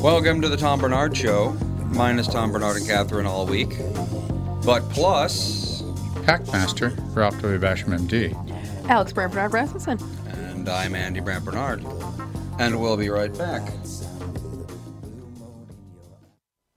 Welcome to the Tom Barnard Show, minus Tom Barnard and Catherine all week, but plus, Packmaster, Ralph W. Basham, MD. Alex Brand Bernard Rasmussen. and I'm Andy Brant Bernard, and we'll be right back.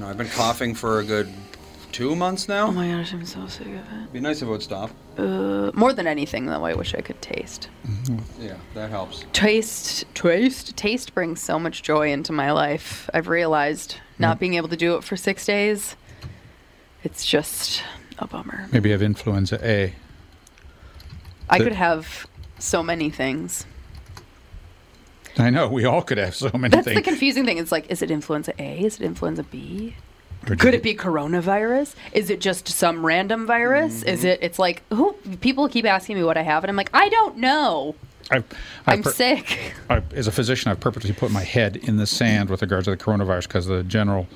I know I've been coughing for a good two months now. Oh my gosh, I'm so sick of it. Be nice if it would stop. Uh, more than anything, though, I wish I could taste. Yeah, that helps. Taste, taste, taste brings so much joy into my life. I've realized not being able to do it for six days, it's just a bummer. Maybe you have influenza A. I The- could have so many things. I know we all could have so many That's things. the confusing thing. It's like, is it influenza A? Is it influenza B? Could it be coronavirus? Is it just some random virus? Mm-hmm. Is it? It's like who? People keep asking me what I have, and I'm like, I don't know. I've, I've I'm per- sick. I, as a physician, I've purposely put my head in the sand with regards to the coronavirus because the general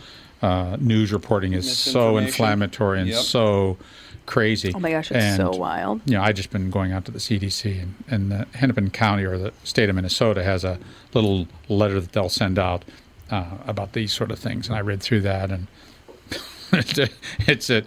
uh, news reporting is so inflammatory and Yep. so crazy. Oh my gosh, it's so wild. You know, I just been going out to the CDC and, and the Hennepin County or the state of Minnesota has a little letter that they'll send out uh, about these sort of things, and I read through that, and it's that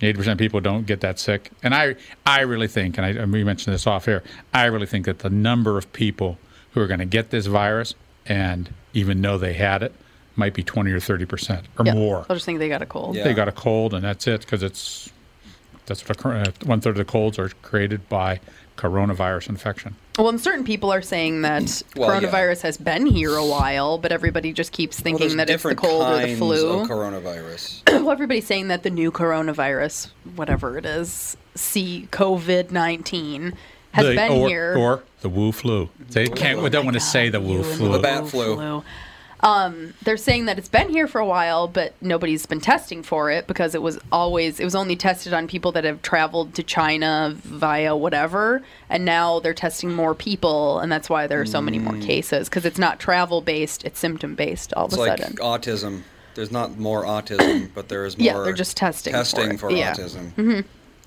eighty percent of people don't get that sick, and I I really think, and I and we mentioned this off air, I really think that the number of people who are going to get this virus and even know they had it might be twenty or thirty percent or Yeah, more. I'll just think they got a cold. Yeah. They got a cold, and that's it because it's that's what uh, one third of the colds are created by coronavirus infection. Well, and certain people are saying that Well, yeah. coronavirus has been here a while, but everybody just keeps thinking there's that it's the different cold or the kinds flu. of coronavirus. well, everybody's saying that the new coronavirus, whatever it is, C COVID nineteen, has The- been or, here. or the Wu flu. They can't. We don't want to say the Wu flu. The bat flu. Um, they're saying that it's been here for a while, but nobody's been testing for it because it was always it was only tested on people that have traveled to China via whatever, and now they're testing more people, and that's why there are so many more cases because it's not travel based, it's symptom based. All It's of a like sudden, autism. There's not more autism, but there is more. Yeah, they're just testing for testing it. for, Yeah. autism. Mm-hmm.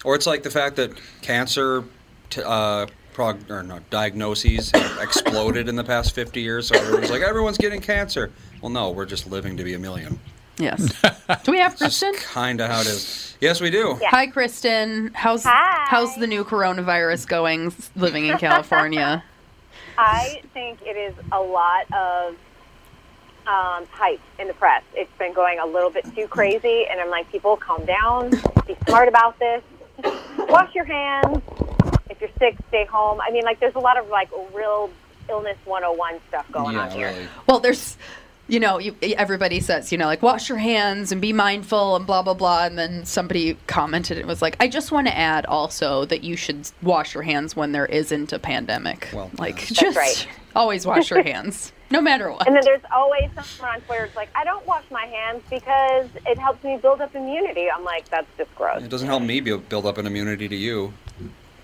Or it's like the fact that cancer, t- uh, prog- or no, diagnoses have exploded in the past 50 years. So everyone's like, everyone's getting cancer. Well, no, we're just living to be a million. yes. Do we have Kristen? Kind of how it is. Yes, we do. Hi, Kristen. How's Hi. how's the new coronavirus going? Living in California. I think it is a lot of um, hype in the press. It's been going a little bit too crazy, and I'm like, people, calm down, be smart about this, wash your hands. If you're sick, stay home. I mean, like, there's a lot of like real illness 101 stuff going yeah, on here. really. Well, there's you know, you, everybody says, you know, like wash your hands and be mindful and blah blah blah. And then somebody commented and was like, I just want to add also that you should wash your hands when there isn't a pandemic. Well, like yeah. just right. always wash your hands, no matter what. And then there's always someone on Twitter who's like, I don't wash my hands because it helps me build up immunity. I'm like, that's just gross. It doesn't help me build build up an immunity to you.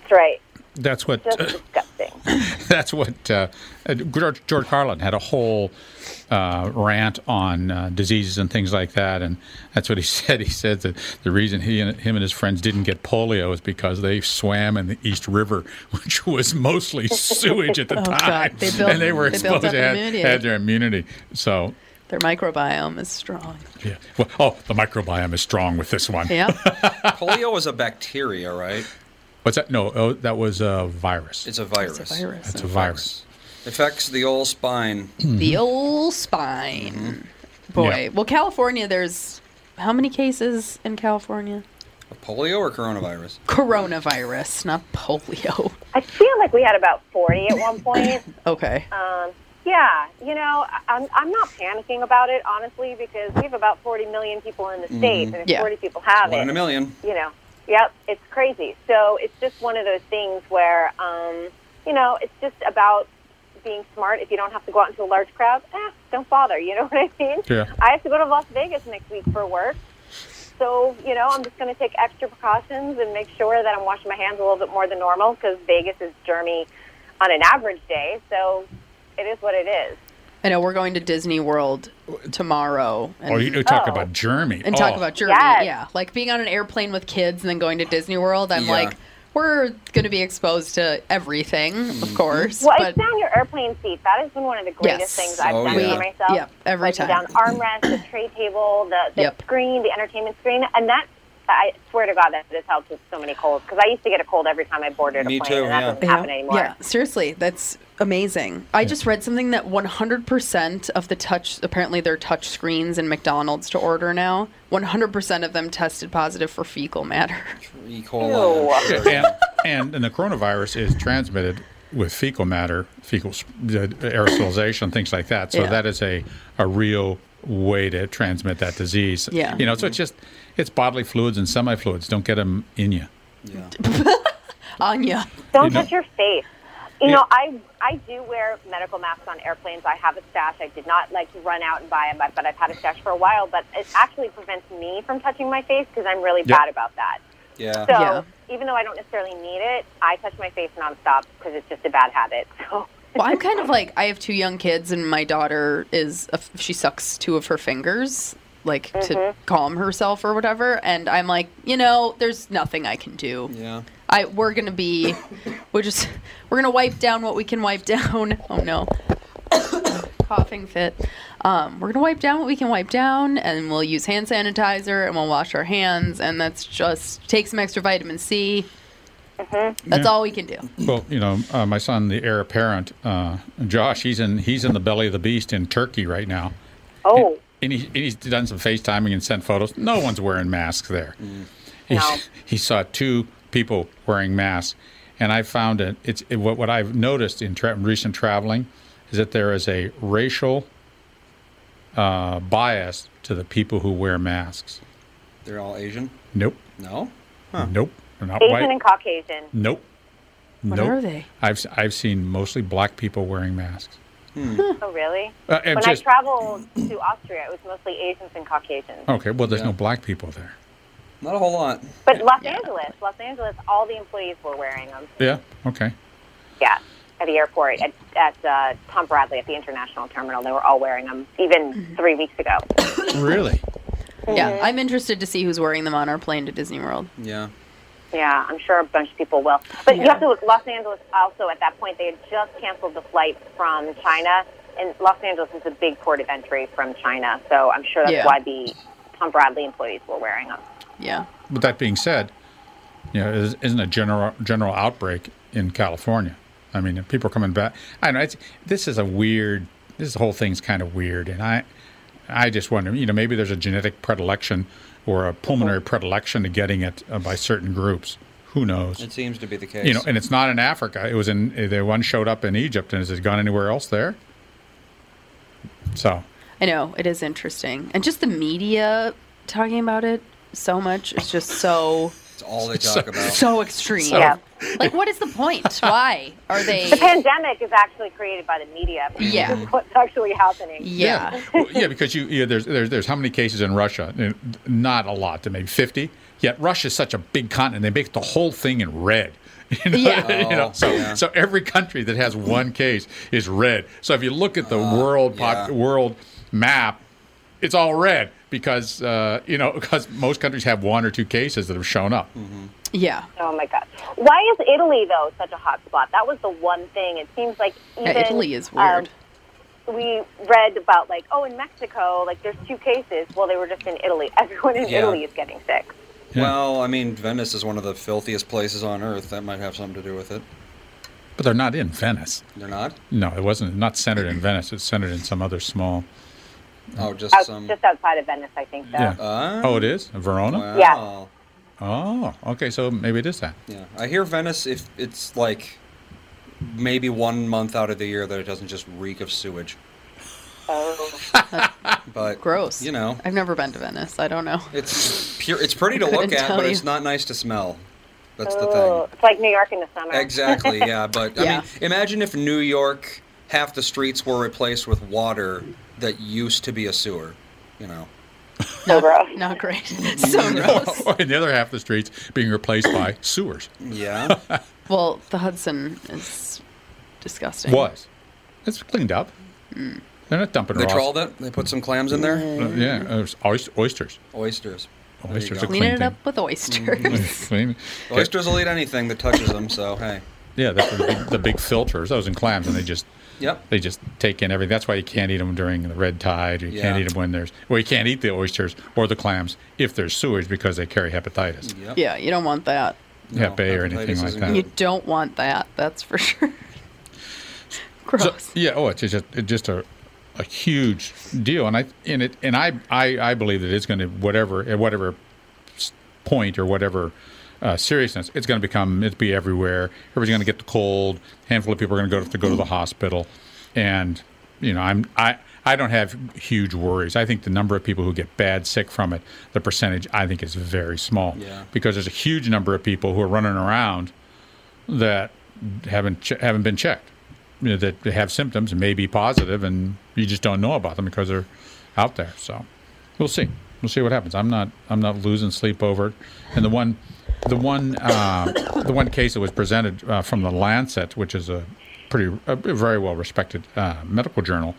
That's right. That's what Just disgusting. that's what uh, uh, George, George Carlin had a whole uh, rant on uh, diseases and things like that, and that's what he said. He said that the reason he and him and his friends didn't get polio is because they swam in the East River, which was mostly sewage at the Oh, time, They built- and they were they exposed up to had, immunity. had their immunity. So. Their microbiome is strong. Yeah. Well, oh, the microbiome is strong with this one. Yeah. Polio is a bacteria, right? What's that? No, oh, that was a virus. It's a virus. It's a virus. It's a virus. Affects the old spine. the old spine. Boy. Yeah. Well, California, there's how many cases in California? Of polio or coronavirus? Coronavirus, not polio. I feel like we had about 40 at one point. Okay. Um, yeah, you know, I- I'm, I'm not panicking about it, honestly, because we have about 40 million people in the state, and if Yeah. 40 people have One in a million. you know, yep, it's crazy. So it's just one of those things where, um, you know, it's just about being smart. If you don't have to go out into a large crowd, eh, don't bother. You know what I mean? Yeah. I have to go to Las Vegas next week for work. So, you know, I'm just going to take extra precautions and make sure that I'm washing my hands a little bit more than normal because Vegas is germy on an average day. So it is what it is. I know we're going to Disney World tomorrow. And, Oh, you you talk Oh. about Germany. and talk Oh. about Germany. Yes. Yeah. Like being on an airplane with kids and then going to Disney World. I'm Yeah. like, we're going to be exposed to everything, Mm-hmm. of course. Well, but it's down your airplane seat. That has been one of the greatest Yes. things I've Oh, done yeah. for myself. Yep, every like time. down armrest, the tray table, the, the Yep. screen, the entertainment screen, and that. I swear to God, that has helped with so many colds because I used to get a cold every time I boarded a Me plane, too, and that yeah. doesn't happen anymore. Yeah, seriously, that's amazing. I just read something that 100% of the touch, apparently there are touch screens in McDonald's to order now. 100% of them tested positive for fecal matter. E. coli. I'm Ew. sure. and, and and the coronavirus is transmitted with fecal matter, fecal uh, aerosolization, things like that. So Yeah. that is a, a real way to transmit that disease. Yeah. You know, so it's just it's bodily fluids and semi-fluids. Don't get them in you. Yeah. Anya. Don't You know- touch your face. You Yeah. know, I I do wear medical masks on airplanes. I have a stash. I did not like to run out and buy them, but, but I've had a stash for a while. But it actually prevents me from touching my face because I'm really Yeah. bad about that. Yeah. So Yeah. even though I don't necessarily need it, I touch my face nonstop because it's just a bad habit. So Well, I'm kind of like, I have two young kids, and my daughter is, a, she sucks two of her fingers, like to calm herself or whatever. And I'm like, you know, there's nothing I can do. Yeah. I we're gonna be we're just we're gonna wipe down what we can wipe down. Oh no. Coughing fit. Um, we're gonna wipe down what we can wipe down and we'll use hand sanitizer and we'll wash our hands and that's just take some extra vitamin C. Mhm. That's Yeah. all we can do. Well, you know, uh, my son, the heir apparent, uh, Josh, he's in he's in the belly of the beast in Turkey right now. oh And, he, and he's done some FaceTiming and sent photos. No one's wearing masks there. He's, No. He saw two people wearing masks, and I found it. It's it, what what I've noticed in tra- recent traveling is that there is a racial uh, bias to the people who wear masks. They're all Asian. Nope, No. nope, they're not Asian white. and Caucasian. nope, What nope. are they? I've s- I've seen mostly black people wearing masks. Oh really? Uh, When just- I traveled to Austria, it was mostly Asians and Caucasians. okay, well, there's Yeah. no black people there. Not a whole lot. But Los Yeah. Angeles, Los Angeles, all the employees were wearing them. Yeah, okay. Yeah, at the airport, at, at uh, Tom Bradley at the international terminal, they were all wearing them. Even three weeks ago. Really? Yeah, I'm interested to see who's wearing them on our plane to Disney World. Yeah. Yeah, I'm sure a bunch of people will. But you have to look. Los Angeles also at that point they had just canceled the flight from China, and Los Angeles is a big port of entry from China, so I'm sure that's Yeah. why the Tom Bradley employees were wearing them. Yeah. But that being said, you know, is- isn't a general general outbreak in California? I mean, people are coming back. I know it's, this is a weird. This whole thing's kind of weird, and I, I just wonder. You know, maybe there's a genetic predilection or a pulmonary predilection to getting it uh, by certain groups. Who knows? It seems to be the case. You know, and it's not in Africa. It was in the one showed up in Egypt, and has it gone anywhere else there? So I know it is interesting, and just the media talking about it so much is just so It's all they talk about. so extreme. Yeah. Like, what is the point? Why are they? The pandemic is actually created by the media. Yeah. What's actually happening. Yeah. Well, yeah, because you yeah, there's, there's there's how many cases in Russia? Uh, Not a lot, to maybe fifty. Yet Russia's such a big continent; they make the whole thing in red. You know, Yeah. you know, Oh, so yeah. so every country that has one case is red. So if you look at the world pop, yeah. world map, it's all red because uh, you know because most countries have one or two cases that have shown up. Yeah. Oh my god! Why is Italy though such a hot spot? That was the one thing. It seems like even Yeah, Italy is um, weird. we read about like oh in Mexico like there's two cases. Well, they were just in Italy. Everyone in Yeah. Italy is getting sick. Well, I mean, Venice is one of the filthiest places on earth. That might have something to do with it. But they're not in Venice. They're not. No, it wasn't not centered in Venice. It's centered in some other small. Oh, just Out, some. just outside of Venice, I think. So. Yeah. Ah. oh, it is Verona. Wow. Yeah. Oh, okay. So maybe it is that. Yeah, I hear Venice. If it's like maybe one month out of the year that it doesn't just reek of sewage. Oh. But Gross. You know, I've never been to Venice. I don't know. it's pure. It's pretty to look at, but you. it's not nice to smell. That's the Oh, thing. it's like New York in the summer. Exactly. Yeah, but I mean, imagine if New York half the streets were replaced with water that used to be a sewer. You know. so gross. Not great. so gross. Or in the other half of the streets being replaced by sewers. Yeah. Well, the Hudson is disgusting. Was. It's cleaned up. They're not dumping they raw- trawled it. They put some clams in there. Uh, yeah, uh, it's oysters. Oysters. Oysters go. Clean clean it thing. up with oysters. Clean. Oysters will eat anything that touches them. So hey. Yeah, that's the big, the big filters. Those in clams, and they just Yep. they just take in everything. That's why you can't eat them during the red tide. You can't eat them when there's well, you can't eat the oysters or the clams if there's sewage because they carry hepatitis. Yep. yeah, you don't want that. Yeah, Bay or anything like isn't that. You don't want that. That's for sure. Gross. So, yeah, oh, it's just it's just a, a huge deal, and I and it and I I, I believe that it's going to whatever at whatever point or whatever uh, seriousness, it's going to become it's be everywhere. Everybody's going to get the cold. A handful of people are going to go to, to go to the hospital, and you know I'm I. I don't have huge worries. I think the number of people who get bad sick from it, the percentage, I think is very small. Yeah. Because there's a huge number of people who are running around that haven't che- haven't been checked. You know, that have symptoms and may be positive, and you just don't know about them because they're out there. So we'll see. We'll see what happens. I'm not I'm not losing sleep over it. And the one the one uh, the one case that was presented uh, from the Lancet, which is a pretty a very well respected uh, medical journal,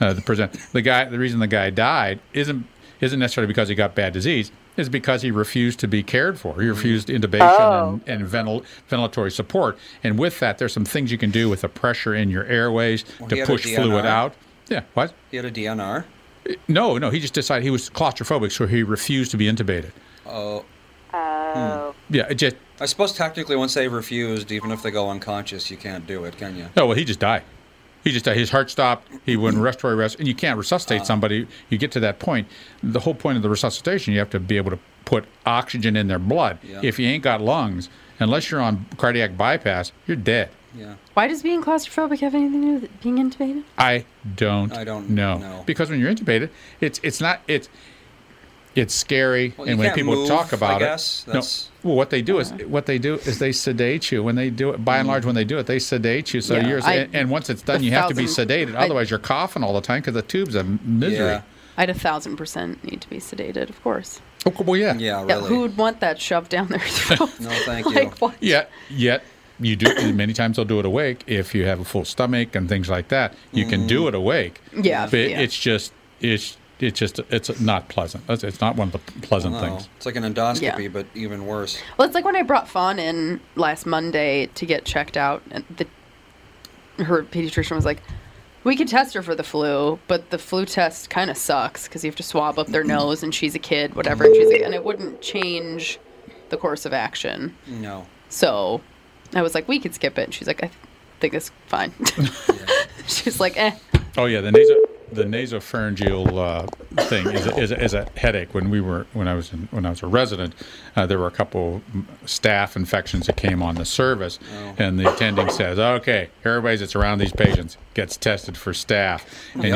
uh, the present the guy the reason the guy died isn't isn't necessarily because he got bad disease. Is because he refused to be cared for. He refused intubation and, and ventil, ventilatory support. And with that, there's some things you can do with the pressure in your airways he to push fluid out. Yeah. What? He had a DNR. No, no. He just decided he was claustrophobic, so he refused to be intubated. Oh, Oh. Yeah. Just I suppose technically, once they refused, even if they go unconscious, you can't do it, can you? no. Well, he just died. He just died. His heart stopped. He went in respiratory rest, and you can't resuscitate ah. somebody. You get to that point. The whole point of the resuscitation, you have to be able to put oxygen in their blood. Yeah. If you ain't got lungs, unless you're on cardiac bypass, you're dead. Yeah. Why does being claustrophobic have anything to do with being intubated? I don't. I don't know know. because when you're intubated, it's it's not it's it's scary, Well, and when people move, talk I about guess. it, That's- no. Well, what they do is what they do is they sedate you when they do it. By and large, when they do it, they sedate you. So Yeah, you're I- and, and once it's done, a you have to be thousand- sedated. I- Otherwise, you're coughing all the time because the tube's a misery. Yeah. I'd a thousand percent need to be sedated, of course. Oh, well, yeah. Yeah, Yeah, who would want that shoved down their throat? No, thank like, you. What? Yet, yet you do. many times they'll do it awake if you have a full stomach and things like that. You can do Mm. it awake. Yeah, but yeah. it's just it's it's just it's not pleasant. It's, it's not one of the pleasant No, things. It's like an endoscopy, Yeah. but even worse. Well, it's like when I brought Fawn in last Monday to get checked out, and the her pediatrician was like, "We could test her for the flu, but the flu test kind of sucks because you have to swab up their nose, and she's a kid, whatever, and she's a, and it wouldn't change the course of action." No. So I was like, "We could skip it." And she's like, "I think it's fine." Yeah. she's like, "Eh." Oh yeah, the nasal the nasopharyngeal uh, thing is a, is, a, is a headache. When we were when I was in, when I was a resident, uh, there were a couple staph infections that came on the service, and the attending says, "Okay, everybody that's around these patients gets tested for staph." and you-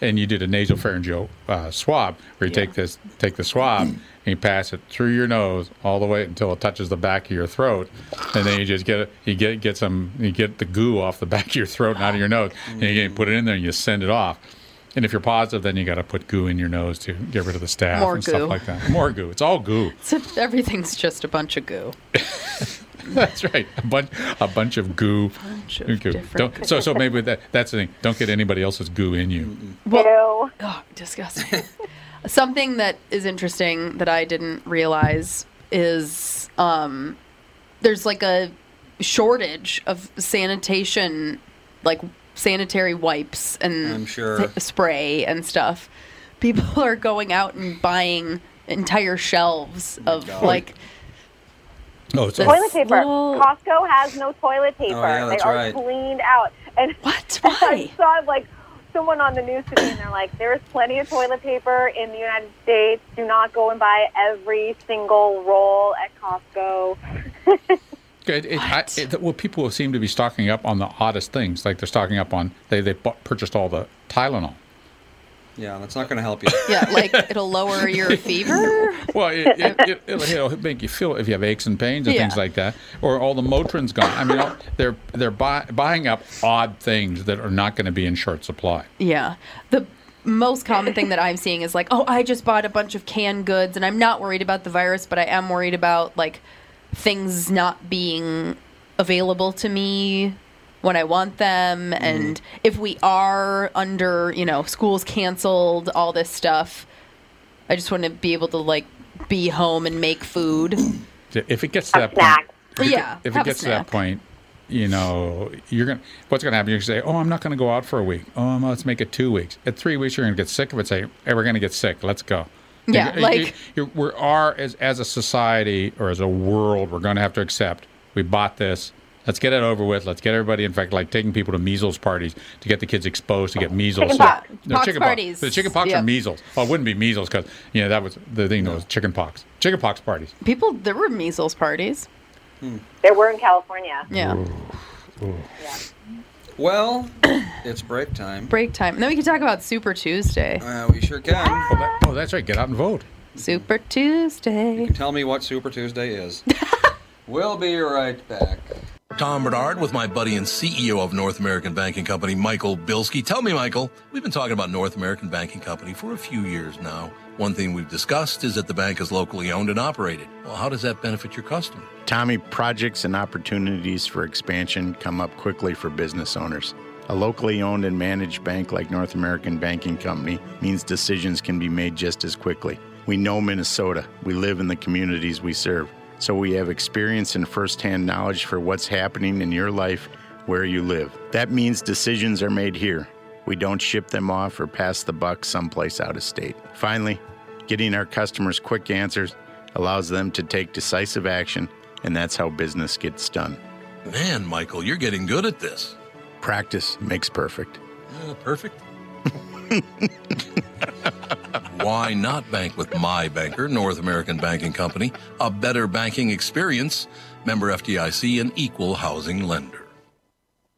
and you did a nasopharyngeal uh, swab, where you take this take the swab and you pass it through your nose all the way until it touches the back of your throat, and then you just get it. You get get some. You get the goo off the back of your throat and out of your nose, and you put it in there and you send it off. And if you're positive, then you got to put goo in your nose to get rid of the staph More and goo. stuff like that. More goo. It's all goo. So everything's just a bunch of goo. That's right. A bunch, a bunch of goo. Bunch of Goo. different Don't, so, so maybe that, that's the thing. Don't get anybody else's goo in you. Well, Ew. Oh, disgusting. Something that is interesting that I didn't realize is um, there's like a shortage of sanitation, like sanitary wipes and I'm sure. s- spray and stuff. People are going out and buying entire shelves oh of God. like Oh, it's The- all, Toilet paper. Little- Costco has no toilet oh, paper. yeah, that's they are right. cleaned out. And What? Why? I Why? saw like someone on the news today, and they're like, "There is plenty of toilet paper in the United States. Do not go and buy every single roll at Costco." It, it, I, What? it, well, people seem to be stocking up on the oddest things. Like they're stocking up on they they bought, purchased all the Tylenol. Yeah, that's not going to help you. yeah, like it'll lower your fever. Well, it, it, it, it'll, it'll make you feel if you have aches and pains and things like that, or all the Motrin's gone. I mean, they're they're buy, buying up odd things that are not going to be in short supply. Yeah. The most common thing that I'm seeing is like, oh, I just bought a bunch of canned goods and I'm not worried about the virus, but I am worried about like things not being available to me when I want them. Mm-hmm. And if we are under, you know, schools canceled, all this stuff, I just want to be able to like be home and make food. If it gets to that point, if it, Yeah, if it gets to that point, you know, you're gonna what's gonna happen? You're gonna say, "Oh, I'm not gonna go out for a week. Oh, let's make it two weeks. At three weeks, you're gonna get sick of it. Say, hey, we're gonna get sick. Let's go." Yeah, You- like- you, you, we are as as a society or as a world, we're gonna have to accept we bought this. Let's get it over with. Let's get everybody. In fact, like taking people to measles parties to get the kids exposed to get measles. Chickenpox. No, Pox chickenpox. parties. The chickenpox Yep. or measles. Oh, it wouldn't be measles because you know that was the thing. That was chickenpox. Chickenpox parties. People, there were measles parties. There were in California. Yeah. Well, it's break time. Break time. And then we can talk about Super Tuesday. Uh, we sure can. Oh, that, oh, that's right. Get out and vote. Super Tuesday. You can Tell me what Super Tuesday is. we'll be right back. Tom Barnard with my buddy and CEO of North American Banking Company, Michael Bilski. Tell me, Michael, we've been talking about North American Banking Company for a few years now. One thing we've discussed is that the bank is locally owned and operated. Well, how does that benefit your customer? Tommy, projects and opportunities for expansion come up quickly for business owners. A locally owned and managed bank like North American Banking Company means decisions can be made just as quickly. We know Minnesota. We live in the communities we serve. So we have experience and firsthand knowledge for what's happening in your life where you live. That means decisions are made here. We don't ship them off or pass the buck someplace out of state. Finally, getting our customers quick answers allows them to take decisive action, and that's how business gets done. Man, Michael, you're getting good at this. Practice makes perfect. Uh, perfect. Why not bank with my banker, North American Banking Company? A better banking experience. Member FDIC, and equal housing lender.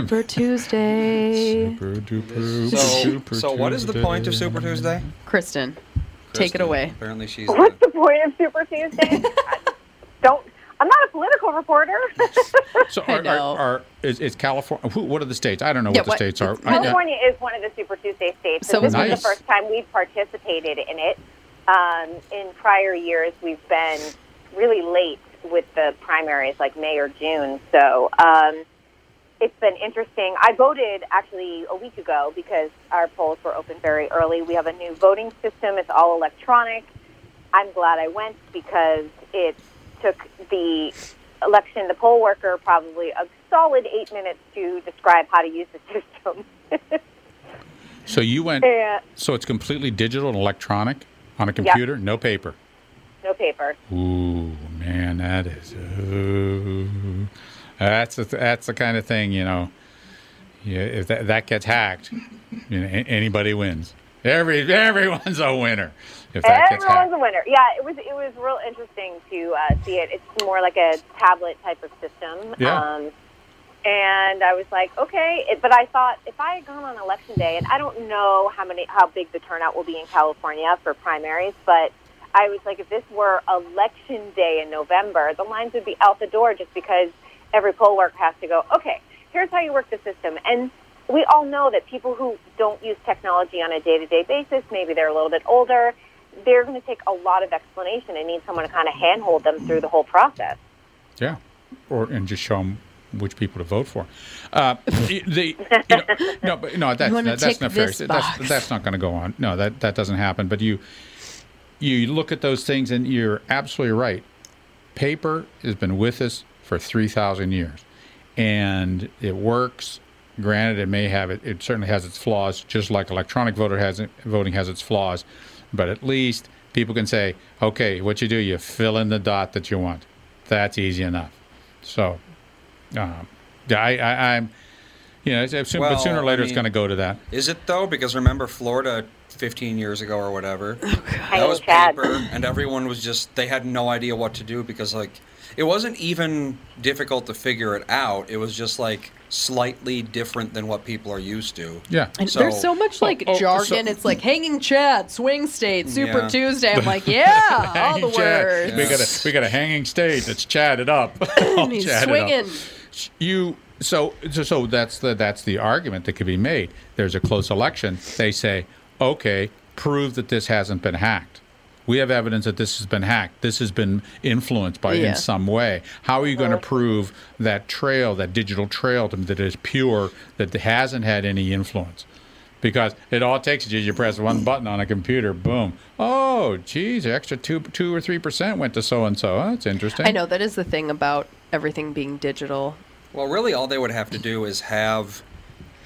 Super Tuesday. Super duper, So, super so what is the point of Super Tuesday? Kristen, take it away. Apparently, she's. What's the point of Super Tuesday? Don't. I'm not a political reporter. So I are, are, are is, is California? Who, what are the states? I don't know Yeah, what the what- states are. California is one of the Super Tuesday states. So and this is- was the first time we've participated in it. Um, in prior years, we've been really late with the primaries, like May or June. So um, it's been interesting. I voted actually a week ago because our polls were open very early. We have a new voting system. It's all electronic. I'm glad I went because it took the election, the poll worker, probably a solid eight minutes to describe how to use the system. so you went. and So it's completely digital and electronic on a computer, no paper. no paper. Ooh, man, that is. Ooh, that's a, that's the kind of thing you know. Yeah, if that, that gets hacked, you know, anybody wins. Every everyone's a winner if that gets Everyone's a winner. Yeah, it was it was real interesting to uh, see it. It's more like a tablet type of system. Yeah. Um, and I was like, okay, it, but I thought if I had gone on election day, and I don't know how many how big the turnout will be in California for primaries, but I was like, if this were election day in November, the lines would be out the door just because every poll worker has to go, okay, here's how you work the system. And we all know that people who don't use technology on a day to day basis, maybe they're a little bit older, they're going to take a lot of explanation and need someone to kind of handhold them through the whole process. Yeah, or and just show them which people to vote for. Uh, the you know, no, but no, that's wanna that, that's tick nefarious. this That's that's not going to go on. No, that that doesn't happen. But you you look at those things, and you're absolutely right. Paper has been with us for three thousand years, and it works. Granted, it may have it. It certainly has its flaws, just like electronic voter has voting has its flaws. But at least people can say, "Okay, what you do, you fill in the dot that you want. That's easy enough." So, um, yeah, I, I, I'm, you know, it's- soon, but sooner or I later it's going to go to that. Is it though? Because remember Florida 15 years ago or whatever. that was Chad. paper, and everyone was just they had no idea what to do because like it wasn't even difficult to figure it out. It was just like slightly different than what people are used to. Yeah. And So- there's so much like oh, oh so- jargon. it's like hanging chad, swing state, Super Yeah. Tuesday. I'm like, yeah, all the Hanging Chad. words. We got a we got a hanging state that's chatted up. All And he's chatted up. swinging. You so so so that's the that's the argument that could be made. There's a close election. They say, okay, prove that this hasn't been hacked. We have evidence that this has been hacked. This has been influenced by Yeah. in some way. How are you going to prove that trail, that digital trail, that is pure, that hasn't had any influence? Because it all takes is you press one button on a computer, boom. Oh, geez, extra two, two or three percent went to so and so. That's interesting. I know that is the thing about everything being digital. Well, really, all they would have to do is have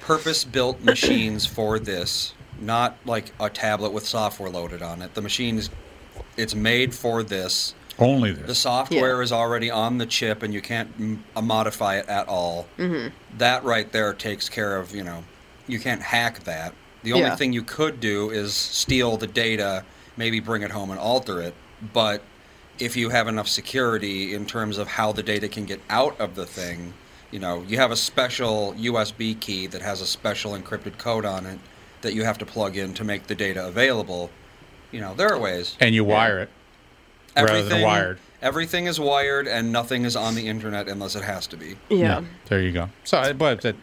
purpose-built machines for this, not like a tablet with software loaded on it. The machine is, it's made for this. Only this. The this. software is already on the chip, and you can't m- uh, modify it at all. Mm-hmm. That right there takes care of you know, you can't hack that. The only Yeah. thing you could do is steal the data, maybe bring it home and alter it. But if you have enough security in terms of how the data can get out of the thing, you know, you have a special USB key that has a special encrypted code on it that you have to plug in to make the data available. You know, there are ways. And you wire it. Rather than wired. Everything is wired, and nothing is on the internet unless it has to be. Yeah. There you go. So, but that,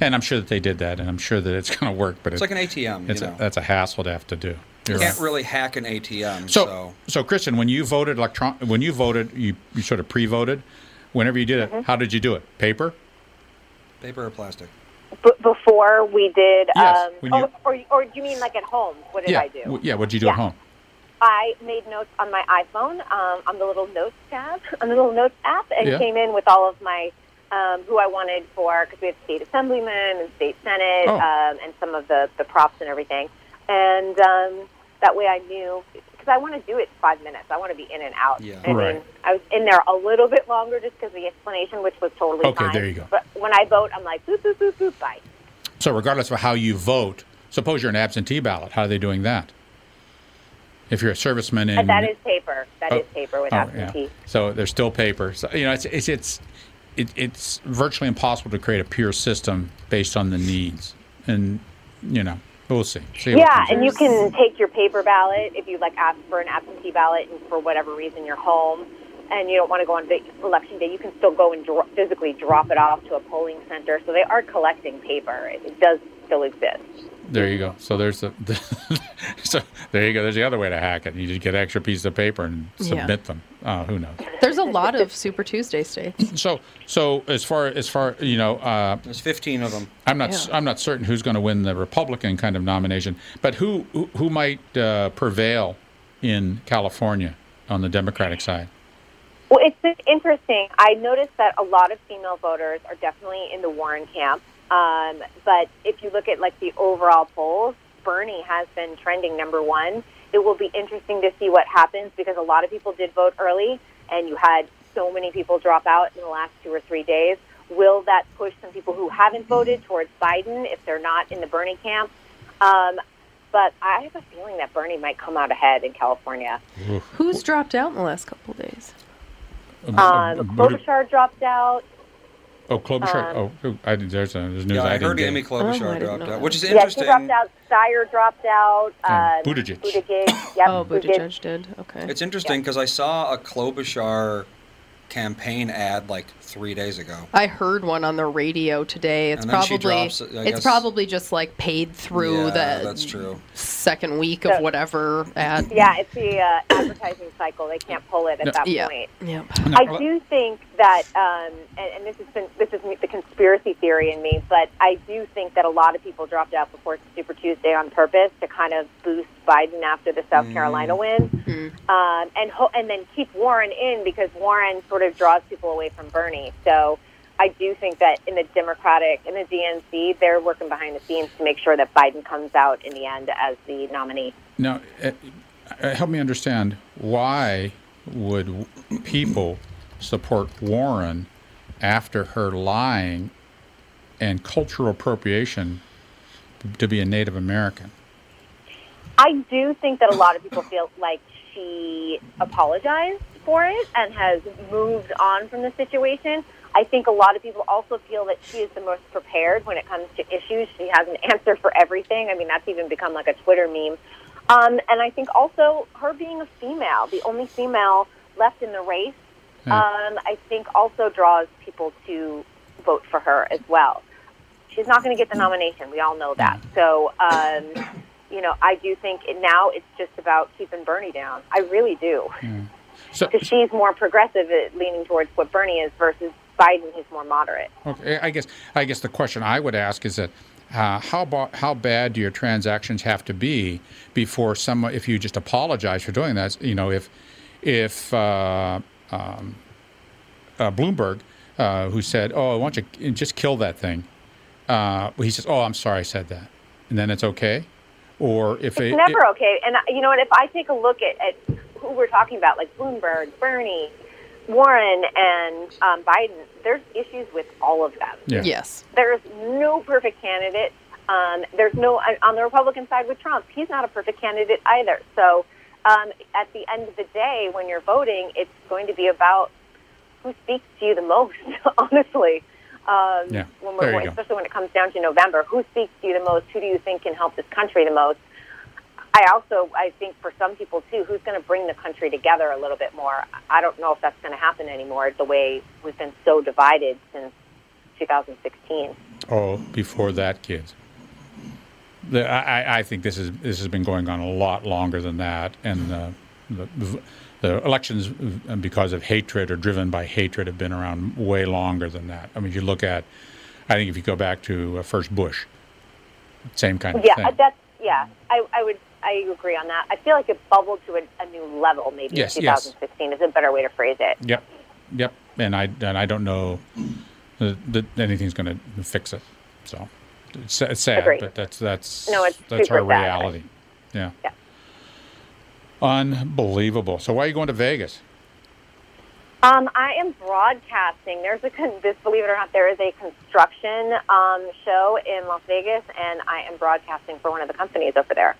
and I'm sure that they did that, and I'm sure that it's going to work. But It's like an ATM. it's you a, that's a hassle to have to do. you You're can't right. really hack an ATM. So, So, so, Kristen, when you voted electron, when you voted, you, you sort of pre-voted. Whenever you did it, Mm-hmm. how did you do it? Paper? paper or plastic? B- before we did, Yes, um, when oh, you- or, or do you mean like at home? What did yeah. I do? W- Yeah. What did you do Yeah. at home? I made notes on my iPhone um, on the little notes tab, on the little notes app, and Yeah. came in with all of my um, who I wanted for because we have state assemblymen and state senate Oh. um, and some of the the props and everything, and um, that way I knew because I want to do it five minutes. I want to be in and out. Yeah. I Right. mean, I was in there a little bit longer just because the explanation, which was totally Okay, fine. there you go. But when I vote, I'm like boop boop boop boop bye. So, regardless of how you vote, suppose you're an absentee ballot. How are they doing that? If you're a serviceman in And that is paper. That oh. is Oh, paper with oh, absentee. yeah. So there's still paper. So you know, it's it's it's it, it's virtually impossible to create a pure system based on the needs, and you know we'll see. see Yeah, and you can take your paper ballot if you like ask for an absentee ballot, and for whatever reason you're home and you don't want to go on the election day, you can still go and dro- physically drop it off to a polling center. So they are collecting paper. It, it does still exist. There you go. So there's the, the so there you go. There's the other way to hack it. You just get extra pieces of paper and Yeah. submit them. Uh, who knows? There's a lot of Super Tuesday states. So so as far as far you know, uh, There's 15 of them. I'm not Yeah. I'm not certain who's going to win the Republican kind of nomination, but who who, who might uh, prevail in California on the Democratic side? Well, it's interesting. I noticed that a lot of female voters are definitely in the Warren camp. Um, but if you look at like the overall polls, Bernie has been trending number one. It will be interesting to see what happens because a lot of people did vote early, and you had so many people drop out in the last two or three days. Will that push some people who haven't voted towards Biden if they're not in the Bernie camp? Um, but I have a feeling that Bernie might come out ahead in California. Who's dropped out in the last couple of days? Um, Buttig- Klobuchar dropped out. Oh, Klobuchar. um, oh, I, there's, a, there's news Yeah, I, I didn't heard. Amy Oh, Klobuchar didn't dropped out, which is that. Yeah, she interesting. dropped out. Steyer dropped out. Um, Uh, Buttigieg. Buttigieg. Yep, Oh, who Buttigieg did. Okay. It's interesting because I saw a Klobuchar campaign ad like three days ago. I heard one on the radio today. It's And then she probably drops it's guess- probably just like paid through yeah, the that's true. second week of whatever ad. Yeah, it's the uh, advertising cycle. They can't pull it at No. that Yeah. point. Yep. No, I do think that, um, and, and this has been this is the conspiracy theory in me, but I do think that a lot of people dropped out before Super Tuesday on purpose to kind of boost Biden after the South Carolina win, um, and ho- and then keep Warren in because Warren sort of draws people away from Bernie. So. I do think that in the Democratic, in the DNC, they're working behind the scenes to make sure that Biden comes out in the end as the nominee. Now, uh, uh, help me understand why would people support Warren after her lying and cultural appropriation to be a Native American? I do think that a lot of people feel like she apologized for it and has moved on from the situation. I think a lot of people also feel that she is the most prepared when it comes to issues. She has an answer for everything. I mean, that's even become like a Twitter meme. Um, and I think also her being a female, the only female left in the race, um, I think also draws people to vote for her as well. She's not going to get the nomination. We all know that. So, um, you know, I do think it, now it's just about keeping Bernie down. I really do. Because she's more progressive, leaning towards what Bernie is, versus Biden, who's more moderate. okay, I guess I guess the question I would ask is that uh, how about how bad do your transactions have to be before someone if you just apologize for doing that? You know, if if uh, um, uh, Bloomberg, uh, who said, "Oh, why don't you just kill that thing?" Uh, he says, "Oh, I'm sorry, I said that," and then it's okay. Or if It's it, never okay. And uh, you know what? If I take a look at, at who we're talking about, like Bloomberg, Bernie, Warren, and um, Biden, there's issues with all of them. yeah. Yes. There's no perfect candidate. Um, there's no on the Republican side with Trump. He's not a perfect candidate either. So um, at the end of the day, when you're voting, it's going to be about who speaks to you the most. honestly, um, Yeah. when we're, you go. especially when it comes down to November, who speaks to you the most? Who do you think can help this country the most? I also, I think for some people too, who's going to bring the country together a little bit more? I don't know if that's going to happen anymore. The way we've been so divided since 2016. Oh, before that, kids. The, I, I- think this is this has been going on a lot longer than that, and uh, the, the elections, uh, because of hatred or driven by hatred, have been around way longer than that. I mean, if you look at, I think if you go back to uh, first Bush, same kind of Yeah, thing. that's yeah. I, I would I agree on that. I feel like it bubbled to a, a new level. Maybe Yes, in yes. 2016 is a better way to phrase it. Yep, yep. And I and I don't know that, anything's going to fix it. So it's, it's sad, Agreed. but that's that's No, it's that's our reality. Yeah. Yeah. Unbelievable. So why are you going to Vegas? Um, I am broadcasting. There's a con- this, believe it or not, there is a construction um, show in Las Vegas, and I am broadcasting for one of the companies over there.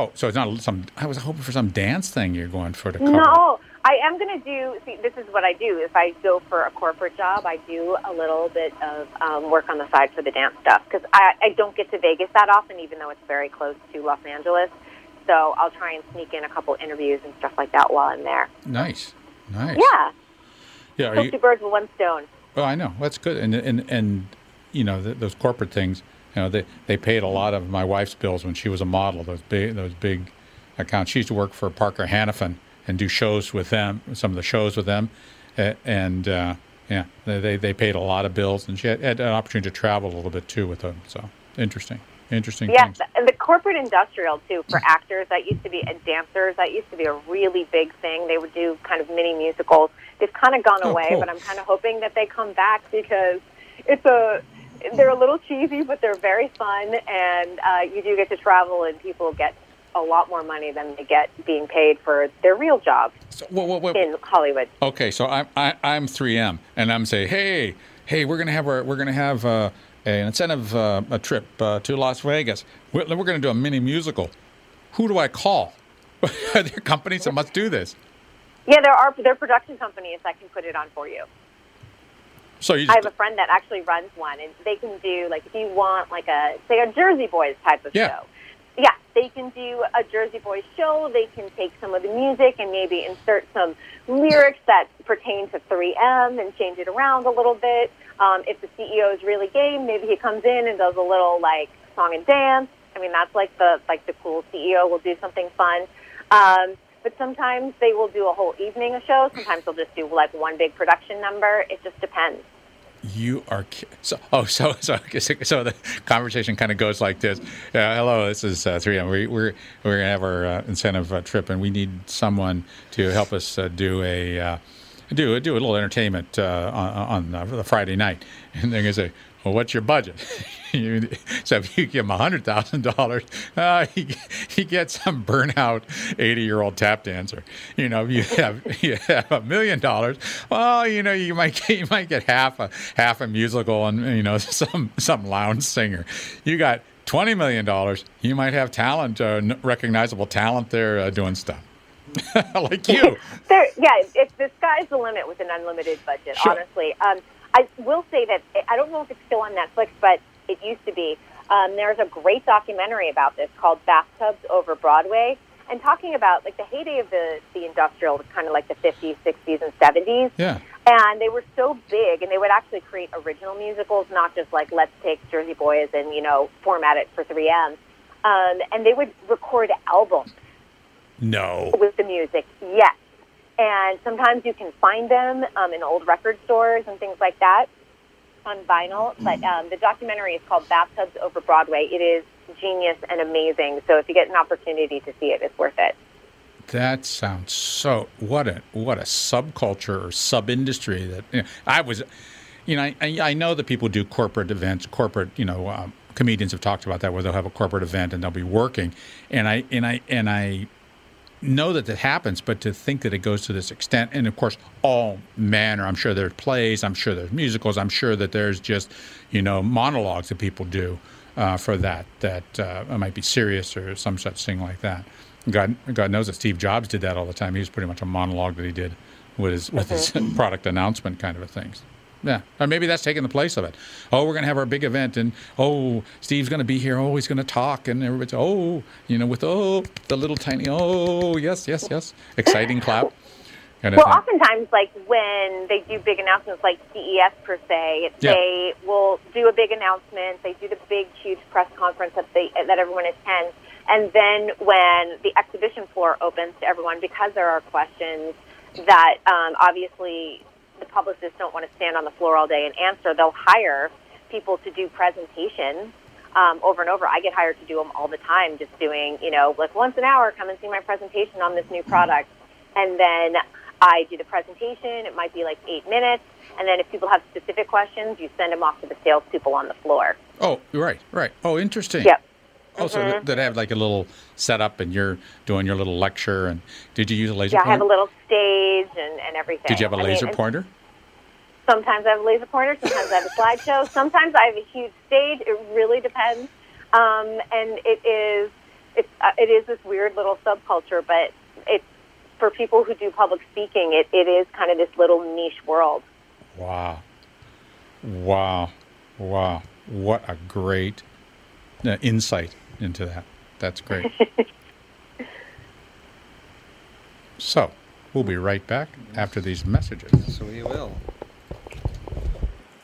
Oh, so it's not some. I was hoping for some dance thing you're going for to cover. No, I am going to do. See, this is what I do. If I go for a corporate job, I do a little bit of um, work on the side for the dance stuff because I, I don't get to Vegas that often, even though it's very close to Los Angeles. So I'll try and sneak in a couple interviews and stuff like that while I'm there. Nice, nice. Yeah, yeah. Are kill you, two birds with one stone. Oh, I know. That's good. And and and you know th- those corporate things. You know, they they paid a lot of my wife's bills when she was a model. Those big those big accounts. She used to work for Parker Hannifin and do shows with them. Some of the shows with them, and uh, yeah, they they- paid a lot of bills, and she had, had an opportunity to travel a little bit too with them. So interesting, interesting Yes, things. and the corporate industrial too for actors. That used to be and dancers. That used to be a really big thing. They would do kind of mini musicals. They've kind of gone Oh, away, cool. but I'm kind of hoping that they come back because it's a. They're a little cheesy, but they're very fun, and uh, you do get to travel, and people get a lot more money than they get being paid for their real job So, wha- wha- wha- in Hollywood. Okay, so I'm I, I'm 3M, and I'm saying, hey, hey, we're gonna have our we're gonna have uh, an incentive uh, a trip uh, to Las Vegas. We're, we're gonna do a mini musical. Who do I call? Are there companies that must do this? Yeah, there are there are production companies that can put it on for you. So you I have a friend that actually runs one, and they can do like if you want like a say a Jersey Boys type of Yeah. show. Yeah, they can do a Jersey Boys show. They can take some of the music and maybe insert some lyrics that pertain to 3M and change it around a little bit. Um, if the CEO is really game, maybe he comes in and does a little like song and dance. I mean, that's like the like the cool CEO will do something fun. Um, but sometimes they will do a whole evening of shows. Sometimes they'll just do like one big production number. It just depends. you are so oh so so so the conversation kind of goes like this. Uh, hello, this is uh, 3M. We, we're we're gonna have our uh, incentive uh, trip, and we need someone to help us uh, do a. Uh, do do a little entertainment on, on the Friday night, and they're gonna say, "Well, what's your budget?" So if you give him hundred thousand dollars, uh, he he gets some burnout eighty year old tap dancer. You know, if you have you have a million dollars, well, you know, you might get, you might get half a half a musical and you know some some lounge singer. You got twenty million dollars, you might have talent, uh, recognizable talent there uh, doing stuff. like you. There, yeah, it's the sky's the limit with an unlimited budget. Sure. Honestly, um, I will say that I don't know if it's still on Netflix, but it used to be. Um, there's a great documentary about this called "Bathtubs Over Broadway," and talking about like the heyday of the the industrial was kind of like the 50s, 60s, and 70s. Yeah. And they were so big, and they would actually create original musicals, not just like let's take Jersey Boys and you know format it for 3M. Um, and they would record albums No. with the music, yes. And sometimes you can find them um, in old record stores and things like that on vinyl. But um, the documentary is called Bathtubs Over Broadway. It is genius and amazing. So if you get an opportunity to see it, it's worth it. That sounds so. What a what a subculture or sub industry that you know, I was. You know, I, I I know that people do corporate events, corporate. You know, um, comedians have talked about that where they'll have a corporate event and they'll be working, and I and I and I know that that happens, but to think that it goes to this extent, and of course, all manner. I'm sure there's plays, I'm sure there's musicals, I'm sure that there's just, you know, monologues that people do uh, for that that uh, might be serious or some such thing like that. God, God knows that Steve Jobs did that all the time. He was pretty much a monologue that he did with his with his product announcement kind of a things. Yeah, or maybe that's taking the place of it. Oh, we're going to have our big event, and oh, Steve's going to be here. Oh, he's going to talk, and everybody's oh, you know, with oh, the little tiny oh, yes, yes, yes, exciting clap. Kind of Well, thing. oftentimes, like when they do big announcements, like CES per se, Yeah. they will do a big announcement. They do the big, huge press conference that they that everyone attends, and then when the exhibition floor opens to everyone, because there are questions that um, obviously the publicists don't want to stand on the floor all day and answer, they'll hire people to do presentations um, over and over. I get hired to do them all the time, just doing, you know, like once an hour, come and see my presentation on this new product. And then I do the presentation. It might be like eight minutes. And then if people have specific questions, you send them off to the salespeople on the floor. oh, right, right. Oh, interesting. Yep. Oh, so that, have like a little setup, and you're doing your little lecture. And did you use a laser Yeah, I have a little stage and, and everything. did you have a I mean, laser and pointer? Sometimes I have a laser pointer. Sometimes I have a slideshow. Sometimes I have a huge stage. It really depends. Um, and it is it's uh, it is this weird little subculture, but it's for people who do public speaking, it, it is kind of this little niche world. Wow. Wow. Wow. What a great uh, insight into that. That's great. so, we'll be right back after these messages. So we will.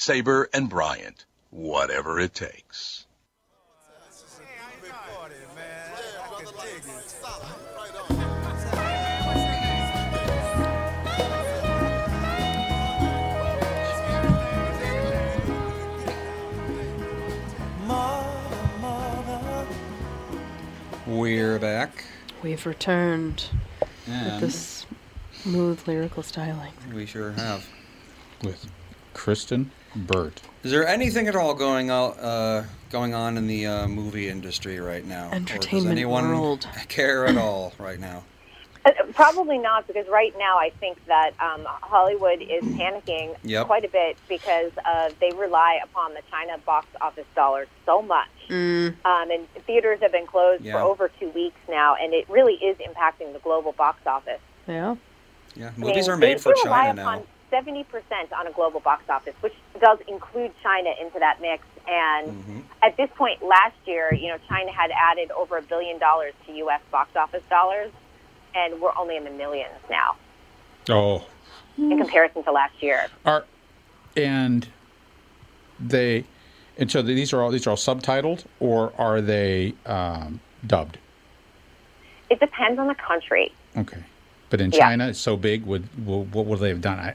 Sabre and Bryant, whatever it takes. We're back. We've returned with this smooth lyrical styling. we sure have. With Kristen Burt. Is there anything at all going out, uh, going on in the uh, movie industry right now? Or Entertainment does anyone world. care at all right now? Uh, Probably not, because right now I think that um, Hollywood is panicking Yep. quite a bit because uh, they rely upon the China box office dollars so much. Mm, Um, and theaters have been closed Yeah. for over two weeks now, and it really is impacting the global box office. yeah. Yeah, I movies mean, are made they, for they China upon now. Seventy percent on a global box office, which does include China into that mix. And Mhm. at this point last year, you know, China had added over a billion dollars to U.S. box office dollars, and we're only in the millions now Oh, in comparison to last year. are and they and so these are all these are all subtitled or are they um, dubbed? It depends on the country. Okay, but in Yeah. China it's so big. Would, would what would they have done? I,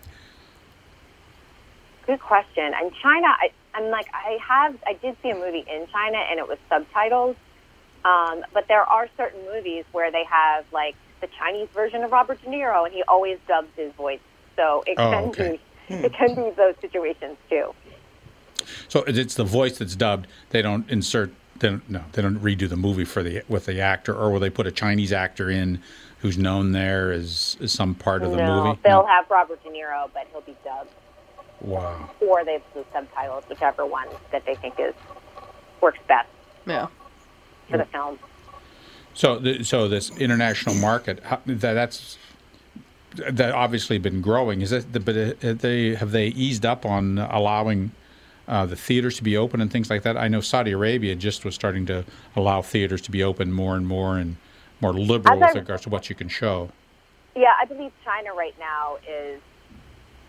Good question. In China, I, I'm like, I have, I did see a movie in China, and it was subtitled. Um, but there are certain movies where they have like the Chinese version of Robert De Niro, and he always dubs his voice. So it Oh, can okay. be, it can be those situations too. so it's the voice that's dubbed. They don't insert. They don't, no, they don't redo the movie for the with the actor, or will they put a Chinese actor in who's known there as, as some part of the no, movie? they'll have Robert De Niro, but he'll be dubbed, Wow. or they do subtitles, whichever one that they think is works best Yeah. for the film. So, the, so this international market that, that's that obviously been growing. Is it? But uh, have they have they eased up on allowing uh, the theaters to be open and things like that? I know Saudi Arabia just was starting to allow theaters to be open more and more and more liberal As I- with regards to what you can show. Yeah, I believe China right now is,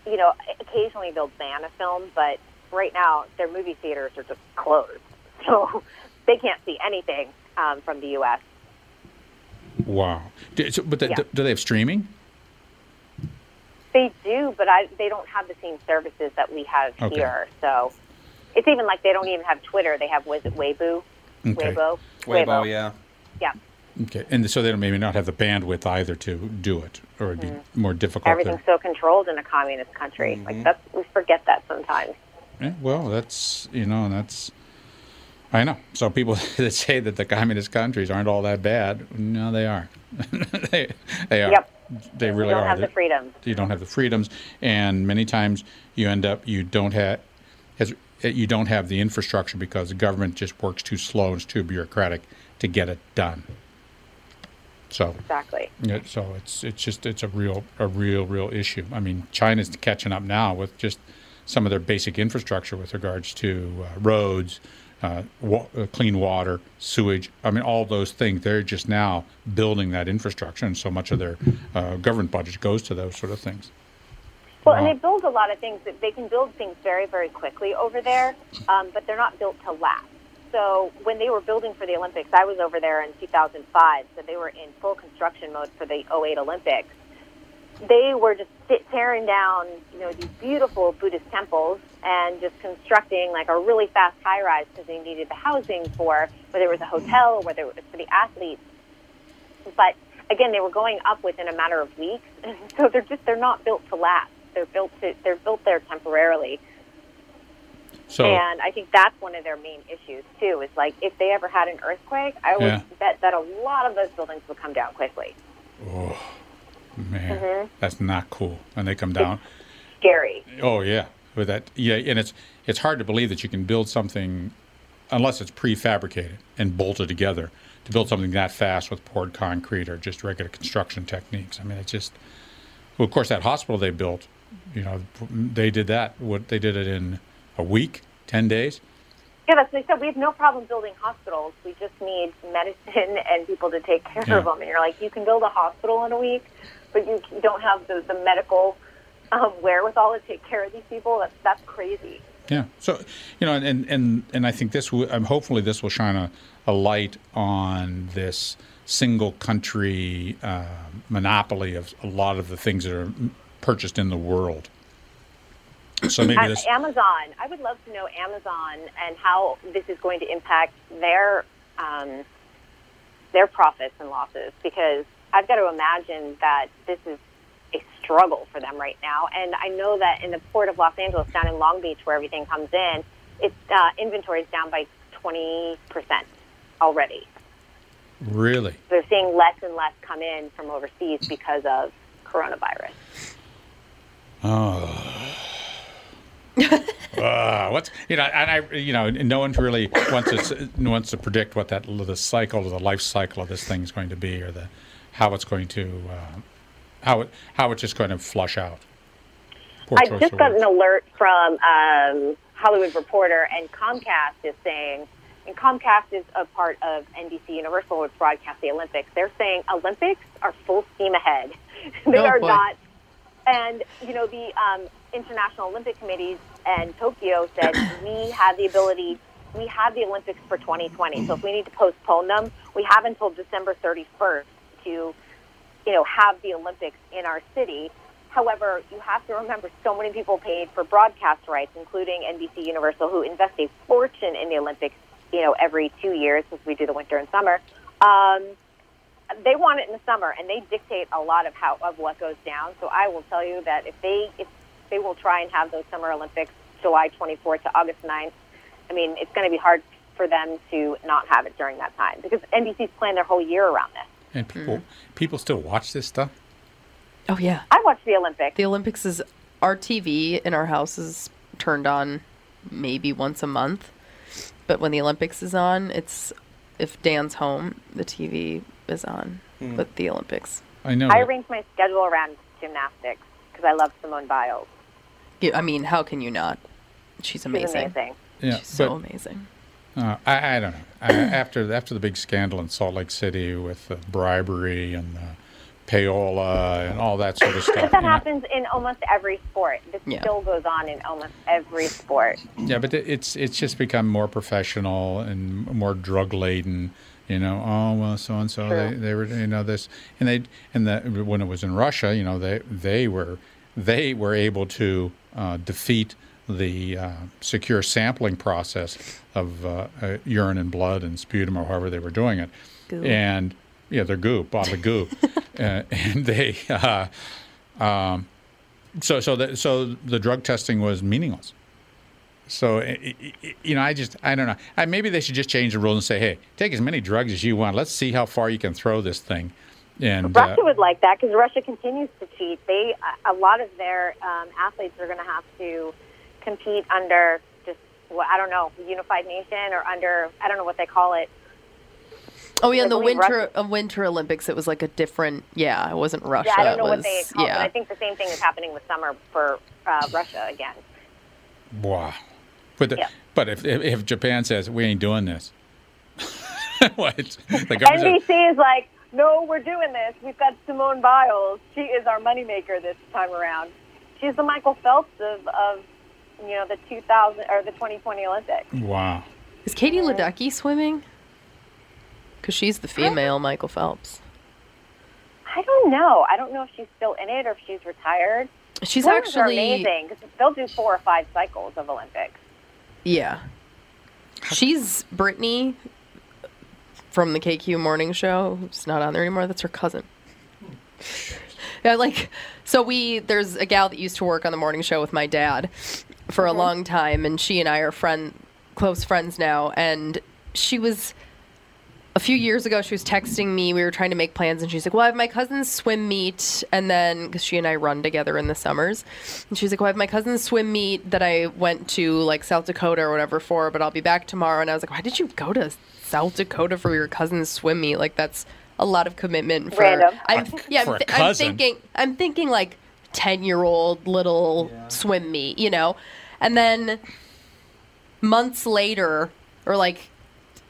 you know, occasionally they'll ban a film, but right now their movie theaters are just closed, so they can't see anything um, from the U.S. Wow. Do, so, but the, Yeah. do, do they have streaming? They do, but I, they don't have the same services that we have Okay. here. So it's even like they don't even have Twitter. They have was it Weibo? Okay. Weibo. Weibo, yeah. Yeah. Okay, and so they don't maybe not have the bandwidth either to do it, or it'd be mm-hmm. more difficult. to- Everything's so controlled in a communist country. Like mm-hmm. that's we forget that sometimes. Yeah, well, that's you know, that's I know. So people that say that the communist countries aren't all that bad, no, they are. they, they are. Yep. They really we don't are. have the freedoms. you don't have the freedoms, and many times you end up you don't have as eh, you don't have the infrastructure because the government just works too slow and it's too bureaucratic to get it done. So Exactly. yeah, so it's it's just it's a real a real real issue. I mean, China's catching up now with just some of their basic infrastructure with regards to uh, roads, uh, wa- uh, clean water, sewage. I mean, all those things. They're just now building that infrastructure, and so much of their uh, government budget goes to those sort of things. Well, and they build a lot of things. That they can build things very, very quickly over there, um, but they're not built to last. So when they were building for the Olympics, I was over there in 2005. So they were in full construction mode for the 08 Olympics. They were just tearing down, you know, these beautiful Buddhist temples and just constructing like a really fast high rise because they needed the housing for whether it was a hotel whether it was for the athletes. But again, they were going up within a matter of weeks, so they're just they're not built to last. They're built to they're built there temporarily, So and I think that's one of their main issues too. Is like if they ever had an earthquake, I would Yeah. bet that a lot of those buildings would come down quickly. Oh man, Mhm. that's not cool. And they come down. Scary. Oh yeah, with that yeah, and it's it's hard to believe that you can build something unless it's prefabricated and bolted together to build something that fast with poured concrete or just regular construction techniques. I mean, it's just well, of course that hospital they built, you know, they did that. What they did it in a week, ten days. Yeah, that's what they said. We have no problem building hospitals. We just need medicine and people to take care Yeah. of them. And you're like, you can build a hospital in a week, but you don't have the, the medical um, wherewithal to take care of these people. That's that's crazy. Yeah. So, you know, and and and I think this will, um, hopefully this will shine a, a light on this single country uh, monopoly of a lot of the things that are purchased in the world. So maybe. Amazon, I would love to know Amazon and how this is going to impact their um, their profits and losses because I've got to imagine that this is a struggle for them right now. And I know that in the port of Los Angeles, down in Long Beach, where everything comes in, it's uh, inventory is down by twenty percent already. Really? They're seeing less and less come in from overseas because of coronavirus. Oh. uh, what's you know, and I you know, no one really wants to wants to predict what that the cycle or the life cycle of this thing is going to be, or the how it's going to uh, how it how it's just going to flush out. Poor I just got an alert from um, Hollywood Reporter, and Comcast is saying, and Comcast is a part of NBC Universal, which broadcasts the Olympics. They're saying Olympics are full steam ahead. they Oh, are boy. not. And you know the um, International Olympic Committees and Tokyo said we have the ability. We have the Olympics for 2020. So if we need to postpone them, we have until December 31st to you know, have the Olympics in our city. However, you have to remember so many people paid for broadcast rights, including NBC Universal, who invest a fortune in the Olympics, you know, every two years since we do the winter and summer. Um, they want it in the summer, and they dictate a lot of how of what goes down. So I will tell you that if they if they will try and have those Summer Olympics July 24th to August 9th, I mean, it's going to be hard for them to not have it during that time because NBC's planned their whole year around this. And people people still watch this stuff. Oh yeah. I watch the Olympics. The Olympics is our TV in our house is turned on maybe once a month. But when the Olympics is on, it's if Dan's home, the TV is on Hmm. with the Olympics. I know. I arrange my schedule around gymnastics because I love Simone Biles. Yeah, I mean, how can you not? She's She's amazing. amazing. yeah, She's so but amazing. uh, I, I don't know. I, after after the big scandal in Salt Lake City with the bribery and the payola and all that sort of stuff. But that you know. happens in almost every sport. This Yeah. still goes on in almost every sport. Yeah, but it's it's just become more professional and more drug laden. You know, oh well, so and so they they were you know this and they and the when it was in Russia, you know they they were they were able to uh, defeat the uh, secure sampling process of uh, uh, urine and blood and sputum or however they were doing it, Goo. and yeah, their goop, bodily goop, uh, and they. Uh, um, so so the, so the drug testing was meaningless. so you know, I just I don't know. I, maybe they should just change the rules and say, hey, take as many drugs as you want. Let's see how far you can throw this thing. And uh, Russia would like that because Russia continues to cheat. They a lot of their um, athletes are going to have to compete under just what I don't know, Unified Nation or under I don't know what they call it. Oh yeah, in the winter Russia- uh, Winter Olympics, it was like a different. Yeah, it wasn't Russia. Yeah, I don't know it what they call yeah. But I think the same thing is happening with summer for uh, Russia again. wow. But the, Yeah. but if, if if Japan says we ain't doing this, what the government NBC is like, no, we're doing this. We've got Simone Biles. She is our moneymaker this time around. She's the Michael Phelps of, of you know the 2000 or the 2020 Olympics. wow. Is Katie Ledecky swimming? Because she's the female Michael Phelps. I don't know. I don't know if she's still in it or if she's retired. She's Swimmers are actually amazing because they'll do four or five cycles of Olympics. yeah. She's Brittany from the KQ morning show. Who's not on there anymore. That's her cousin. Yeah, like so we there's a gal that used to work on the morning show with my dad for a long time and she and I are friend close friends now and she was a few years ago she was texting me we were trying to make plans and she's like well i have my cousin's swim meet and then because she and i run together in the summers and she's like well i have my cousin's swim meet that i went to like south dakota or whatever for but i'll be back tomorrow and i was like why did you go to south dakota for your cousin's swim meet like that's a lot of commitment for Random. i'm yeah For I'm, th- I'm thinking i'm thinking like 10 year old little swim meet you know and then months later or like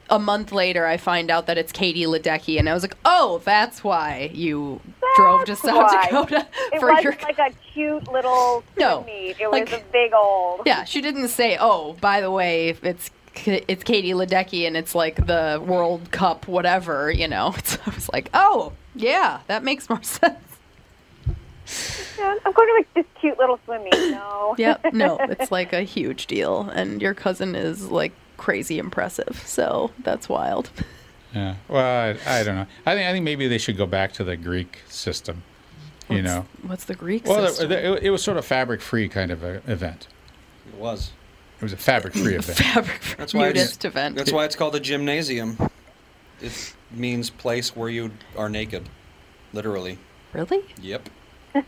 a month later, I find out that it's Katie Ledecky, and I was like, "Oh, that's why you drove to South why. Dakota It for wasn't your." like a cute little swim No, meet. It like- was a big old. yeah, she didn't say, "Oh, by the way, it's it's Katie Ledecky, and it's like the World Cup, whatever." You know, so I was like, "Oh, yeah, that makes more sense." Yeah, I'm going to like this cute little swim meet. No. Yep, no, it's like a huge deal, and your cousin is like crazy impressive, so that's wild. Yeah. Well, I, I don't know. I think I think maybe they should go back to the Greek system. You What's- know. what's the Greek Well, system? it, it, it was sort of fabric-free kind of a event. It was. It was a fabric-free event. Fabric That's why it's, nudist event. That's why it's called a gymnasium. It means place where you are naked, literally. Really? Yep.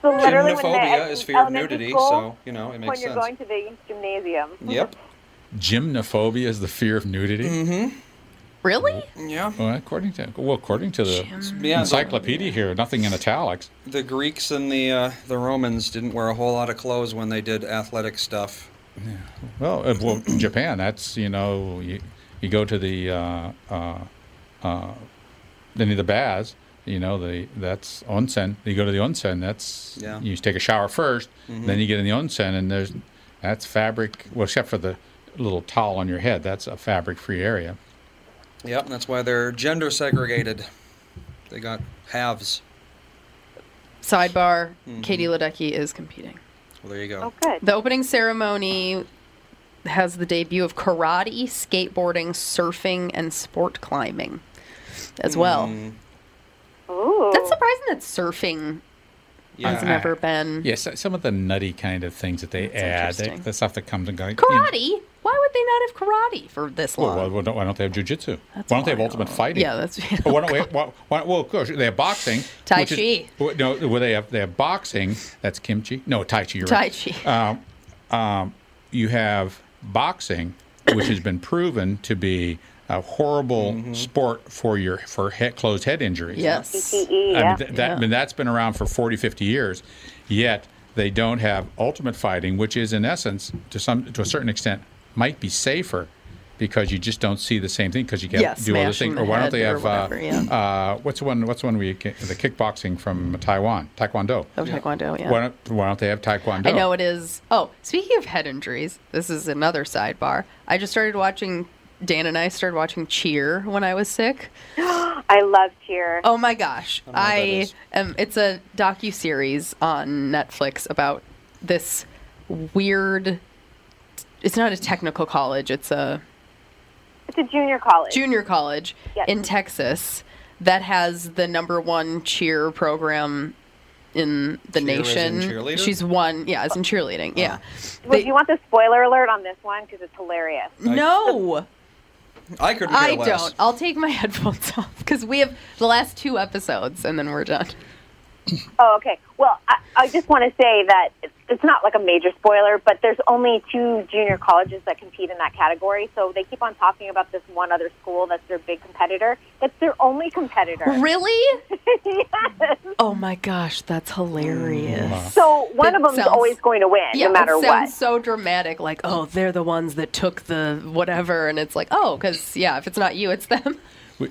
So literally, Gymnophobia is fear of nudity, school, so you know it makes when makes you're sense. going to the gymnasium. Yep. Gymnophobia is the fear of nudity. Mm-hmm. Really? Yeah. Well, according to well, according to the Yeah, the- encyclopedia here, nothing in italics. The Greeks and the uh, the Romans didn't wear a whole lot of clothes when they did athletic stuff. Well, uh, well, Japan. That's you know, you, you go to the uh, uh, uh, any of the baths. You know, the that's onsen. You go to the onsen. That's Yeah. you take a shower 1st Mhm. then you get in the onsen, and there's that's fabric. Well, except for the little towel on your head, that's a fabric-free area. Yep. That's why they're gender segregated. They got halves. Sidebar: Mhm. Katie Ledecky is competing. Well, there you go. Oh, good. The opening ceremony has the debut of karate, skateboarding, surfing, and sport climbing as well. Mm, Ooh. That's surprising that surfing yeah. has never been Yes, some of the nutty kind of things that they That's add, they, the stuff that comes and goes. karate. Why would they not have karate for this long? Well, why, don't, why don't they have jujitsu? Why don't they have ultimate fighting? Yeah, that's Well, why don't we, why, why, well, of course, they have boxing. Tai which is- Chi. no, well, they have they have boxing. That's kimchi. No, Tai Chi. You're Tai right. Chi. Um, um, you have boxing, which has been proven to be a horrible Mm-hmm. sport for your for head, closed head injuries. yes. CTE, I yeah. mean, th- that, I mean, that's been around for 40, 50 years. Yet they don't have ultimate fighting, which is in essence, to some to a certain extent, might be safer because you just don't see the same thing because you can Yeah, do other smashing things. Or why don't they or have uh, yeah. uh, what's the one? What's the one we the kickboxing from Taiwan, Taekwondo? Oh, Taekwondo, yeah. Why don't Why don't they have Taekwondo? I know it is. Oh, speaking of head injuries, this is another sidebar. I just started watching. Dan and I started watching Cheer when I was sick. I love cheer. Oh my gosh! I don't know what that I am. It's a docu series on Netflix about this weird. It's not a technical college. It's a It's a junior college. junior college Yes. in Texas that has the number one cheer program in the Cheer as in nation. cheerleader? She's one, yeah, as in cheerleading. Yeah. Well, They- do you want the spoiler alert on this one? Because it's hilarious. no, I couldn't I less. don't. I'll take my headphones off because we have the last two episodes and then we're done. Oh, okay. Well, I, I just want to say that it's, it's not like a major spoiler, but there's only two junior colleges that compete in that category. So they keep on talking about this one other school that's their big competitor. That's their only competitor. Really? yes. Oh my gosh, that's hilarious. Mm. So one That of them is always going to win, Yeah, no matter it sounds what. so dramatic. Like, oh, they're the ones that took the whatever, and it's like, oh, because yeah, if it's not you, it's them.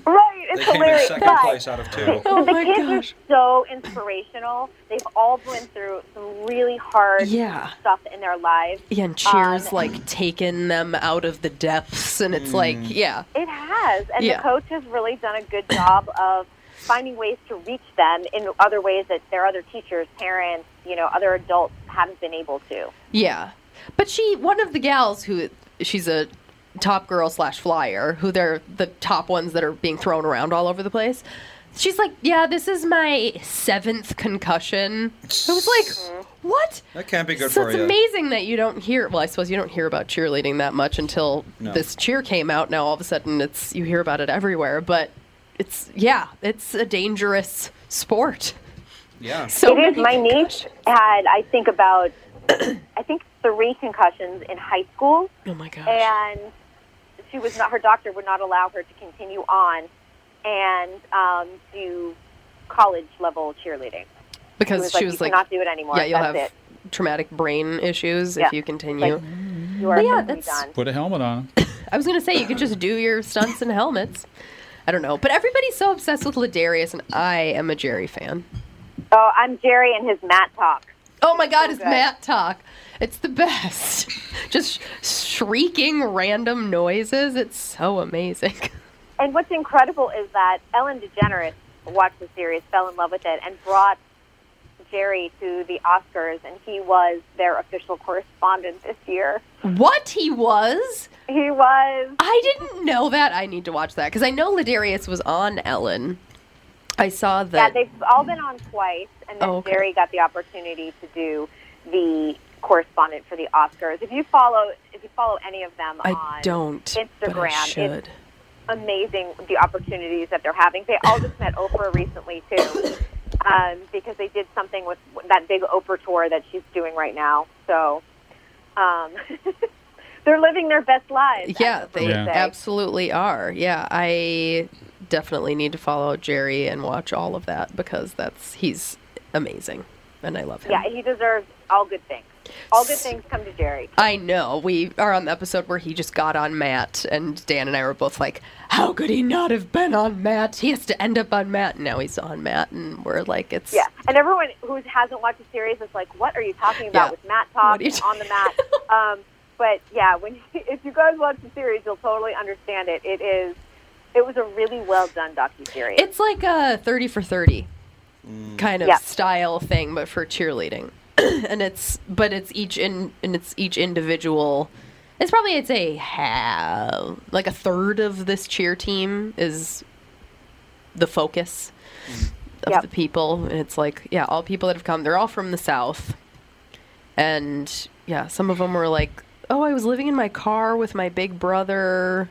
Right, it's They came in hilarious. second but place out of two. Oh the kids gosh. are so inspirational. They've all been through some really hard Yeah. stuff in their lives. Yeah, and cheers Um, like taken them out of the depths, and it's like, yeah, It has, and Yeah. the coach has really done a good job of finding ways to reach them in other ways that their other teachers, parents, you know, other adults haven't been able to. yeah. But she, one of the gals who, she's a top girl slash flyer, who they're the top ones that are being thrown around all over the place. She's like, yeah, this is my seventh concussion. I was like, what? That can't be good so for it's you. It's amazing that you don't hear. Well, I suppose you don't hear about cheerleading that much until No. this cheer came out. Now all of a sudden, it's you hear about it everywhere. But it's yeah, it's a dangerous sport. Yeah. So it is. My niece had, I think, about, I think, three concussions in high school, Oh my gosh. and she was not. Her doctor would not allow her to continue on and um, do college level cheerleading. because was she like, was "You like, cannot do it anymore. Yeah, you'll That's have traumatic brain issues Yeah. if you continue. Like, You are yeah, that's- done. Put a helmet on. I was gonna say you could just do your stunts and helmets. I don't know, but everybody's so obsessed with Ladarius, and I am a Jerry fan. Oh, I'm Jerry and his mat talk. Oh my God, So it's good. mat talk. It's the best. Just shrieking random noises. It's so amazing. And what's incredible is that Ellen DeGeneres watched the series, fell in love with it, and brought Jerry to the Oscars, and he was their official correspondent this year. What he was? He was. I didn't know that. I need to watch that because I know Ladarius was on Ellen. I saw that. Yeah, they've all been on twice, and then Oh, okay. Jerry got the opportunity to do the correspondent for the Oscars. If you follow, if you follow any of them I on don't. but I Instagram, should. it's amazing the opportunities that they're having. They all just met Oprah recently too, um, because they did something with that big Oprah tour that she's doing right now. So um, they're living their best lives. Yeah, they Yeah. absolutely are. Yeah, I definitely need to follow Jerry and watch all of that because that's he's amazing and I love him. Yeah, he deserves all good things. All good things come to Jerry. I know. We are on the episode where he just got on mat, and Dan and I were both like, "How could he not have been on mat? He has to end up on mat." And now he's on mat, and we're like, "It's Yeah, and everyone who hasn't watched the series is like, "What are you talking about Yeah. with mat Talk you on the mat?" um, but yeah, when if you guys watch the series, you'll totally understand it. It is, it was a really well done docu series. It's like a thirty for thirty mm. kind of Yeah. style thing, but for cheerleading. and it's but it's each in and it's each individual. It's probably it's a say half, like a third of this cheer team is the focus mm. of Yep. the people, and it's like yeah, all people that have come, they're all from the south, and yeah, some of them were like, oh, I was living in my car with my big brother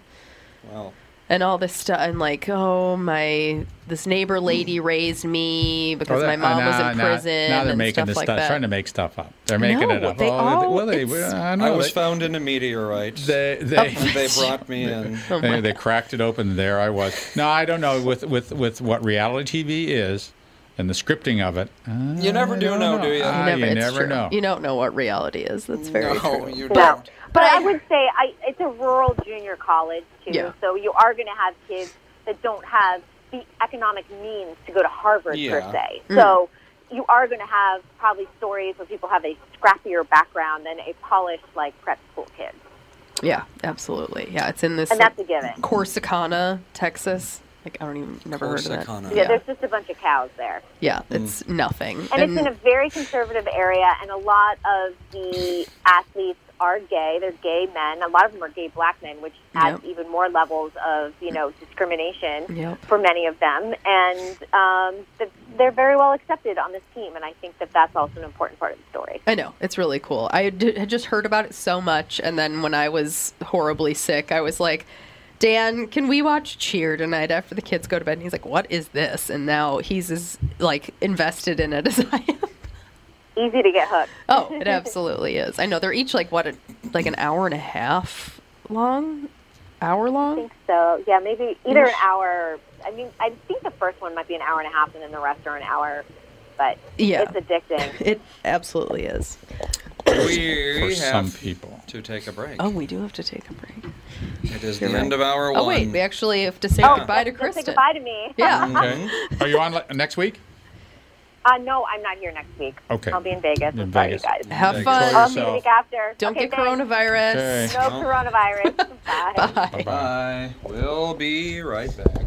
Wow. and all this stuff and like oh my this neighbor lady hmm. raised me because Oh, my that- mom was in now- prison Now they're and making stuff this like stuff, that. trying to make stuff up. They're making No, it up. they oh, all- well, they, it's- I, know, I was they, found in a meteorite. They they, oh. and they brought me in. Oh they, they cracked it open. There I was. No, I don't know with with with what reality TV is and the scripting of it. You never do don't know, do you? Ah, You never, you never true. know. You don't know what reality is. That's very no, true. you don't. But I, I- would say I, it's a rural junior college too, Yeah. so you are going to have kids that don't have the economic means to go to Harvard per Yeah. se. Mm. So you are going to have probably stories where people have a scrappier background than a polished like prep school kid, Yeah, absolutely. Yeah, it's in this and that's a given. Corsicana, Texas. Like I don't even never heard of that. Corsicana. Yeah, Yeah, there's just a bunch of cows there. yeah, it's nothing. And, it's in a very conservative area, and a lot of the athletes are gay. They're gay men. A lot of them are gay black men, which adds Yep. even more levels of you know discrimination Yep. for many of them. And um, they're very well accepted on this team, and I think that that's also an important part of the story. I know it's really cool. I had just heard about it so much, and then when I was horribly sick, I was like, "Dan, can we watch Cheer tonight after the kids go to bed?" And he's like, "What is this?" And now he's as like invested in it as I am. Easy to get hooked. Oh, it absolutely is. I know they're each like what, a, like an hour and a half long, hour long. I think so. Yeah, maybe either an hour. I mean, I think the first one might be an hour and a half, and then the rest are an hour. But Yeah. it's addicting. It absolutely is. We For have some people. To take a break. Oh, we do have to take a break. it is you're the right. end of hour one. Oh wait, we actually have to say oh, goodbye to let's- let's Kristen. Say goodbye to me. Yeah. Okay. Are you on le- next week? Uh, no, I'm not here next week. Okay. I'll be in Vegas. In I'm sorry, Vegas. you guys. Have Enjoy fun. I'll see you the week after. Don't okay, get thanks. coronavirus. Okay. No No. coronavirus. Bye. Bye. Bye-bye. Bye. We'll be right back.